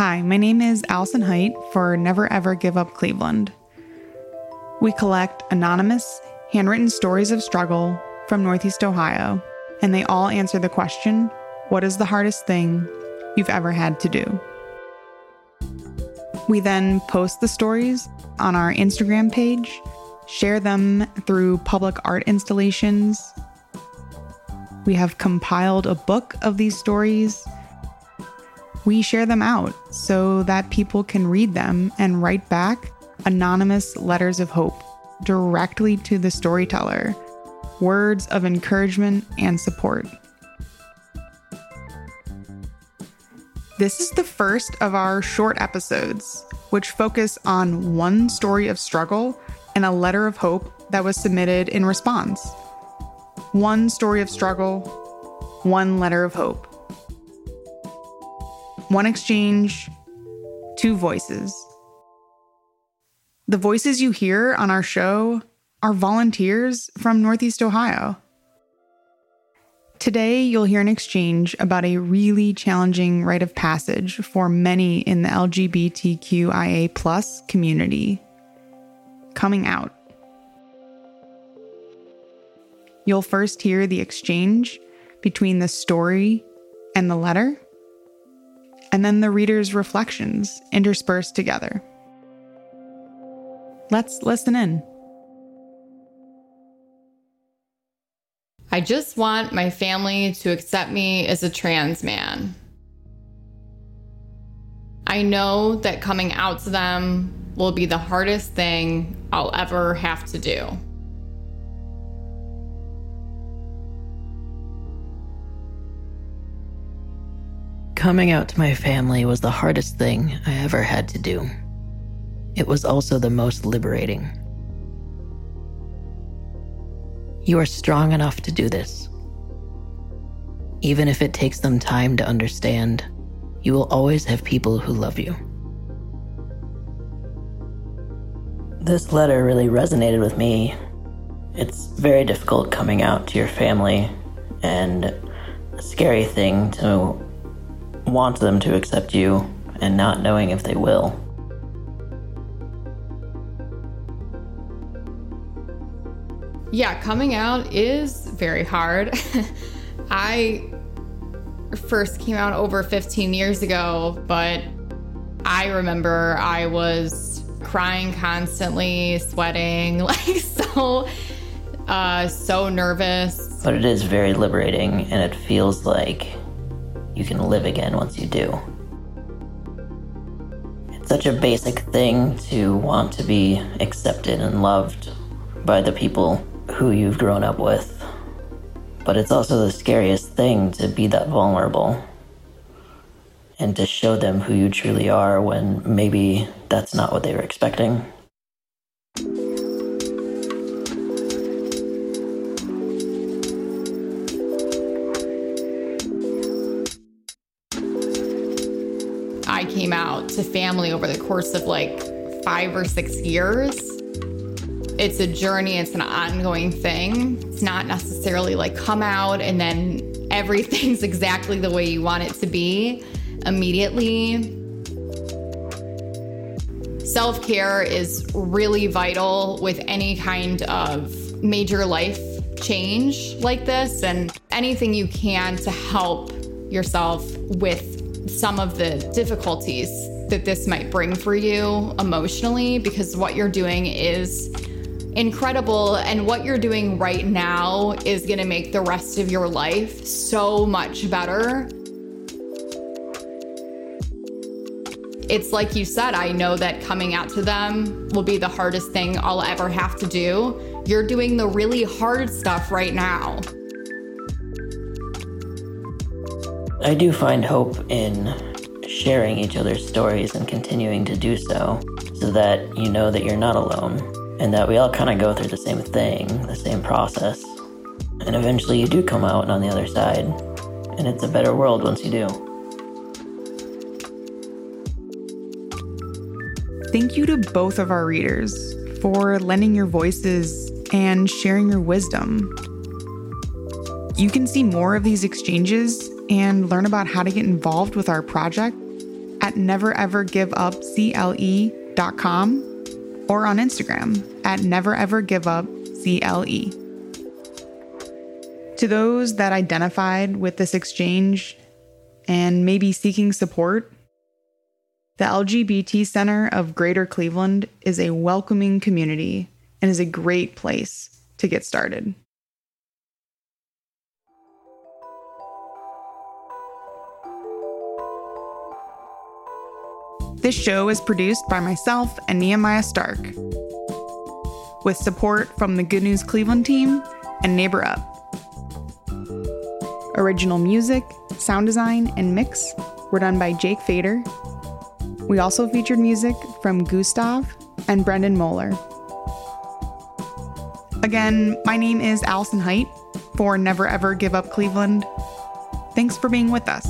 Hi, my name is Allison Height for Never Ever Give Up Cleveland. We collect anonymous, handwritten stories of struggle from Northeast Ohio, and they all answer the question what is the hardest thing you've ever had to do? We then post the stories on our Instagram page, share them through public art installations. We have compiled a book of these stories we share them out so that people can read them and write back anonymous letters of hope directly to the storyteller, words of encouragement and support. This is the first of our short episodes, which focus on one story of struggle and a letter of hope that was submitted in response. One story of struggle, one letter of hope one exchange, two voices. The voices you hear on our show are volunteers from Northeast Ohio. Today, you'll hear an exchange about a really challenging rite of passage for many in the LGBTQIA plus community coming out. You'll first hear the exchange between the story and the letter and then the reader's reflections interspersed together. Let's listen in. I just want my family to accept me as a trans man. I know that coming out to them will be the hardest thing I'll ever have to do. Coming out to my family was the hardest thing I ever had to do. It was also the most liberating. You are strong enough to do this. Even if it takes them time to understand, you will always have people who love you. This letter really resonated with me. It's very difficult coming out to your family and a scary thing to want them to accept you and not knowing if they will. Yeah, coming out is very hard. I first came out over 15 years ago, but I remember I was crying constantly, sweating, like so uh so nervous. But it is very liberating and it feels like you can live again once you do. It's such a basic thing to want to be accepted and loved by the people who you've grown up with. But it's also the scariest thing to be that vulnerable and to show them who you truly are when maybe that's not what they were expecting. Came out to family over the course of like five or six years. It's a journey, it's an ongoing thing. It's not necessarily like come out and then everything's exactly the way you want it to be immediately. Self care is really vital with any kind of major life change like this, and anything you can to help yourself with some of the difficulties that this might bring for you emotionally because what you're doing is incredible and what you're doing right now is going to make the rest of your life so much better. It's like you said, I know that coming out to them will be the hardest thing I'll ever have to do. You're doing the really hard stuff right now. I do find hope in sharing each other's stories and continuing to do so, so that you know that you're not alone and that we all kind of go through the same thing, the same process. And eventually you do come out on the other side, and it's a better world once you do. Thank you to both of our readers for lending your voices and sharing your wisdom. You can see more of these exchanges and learn about how to get involved with our project at neverevergiveupcle.com or on Instagram at neverevergiveupcle. To those that identified with this exchange and maybe seeking support, the LGBT Center of Greater Cleveland is a welcoming community and is a great place to get started. This show is produced by myself and Nehemiah Stark, with support from the Good News Cleveland team and Neighbor Up. Original music, sound design, and mix were done by Jake Fader. We also featured music from Gustav and Brendan Moeller. Again, my name is Allison Height for Never Ever Give Up Cleveland. Thanks for being with us.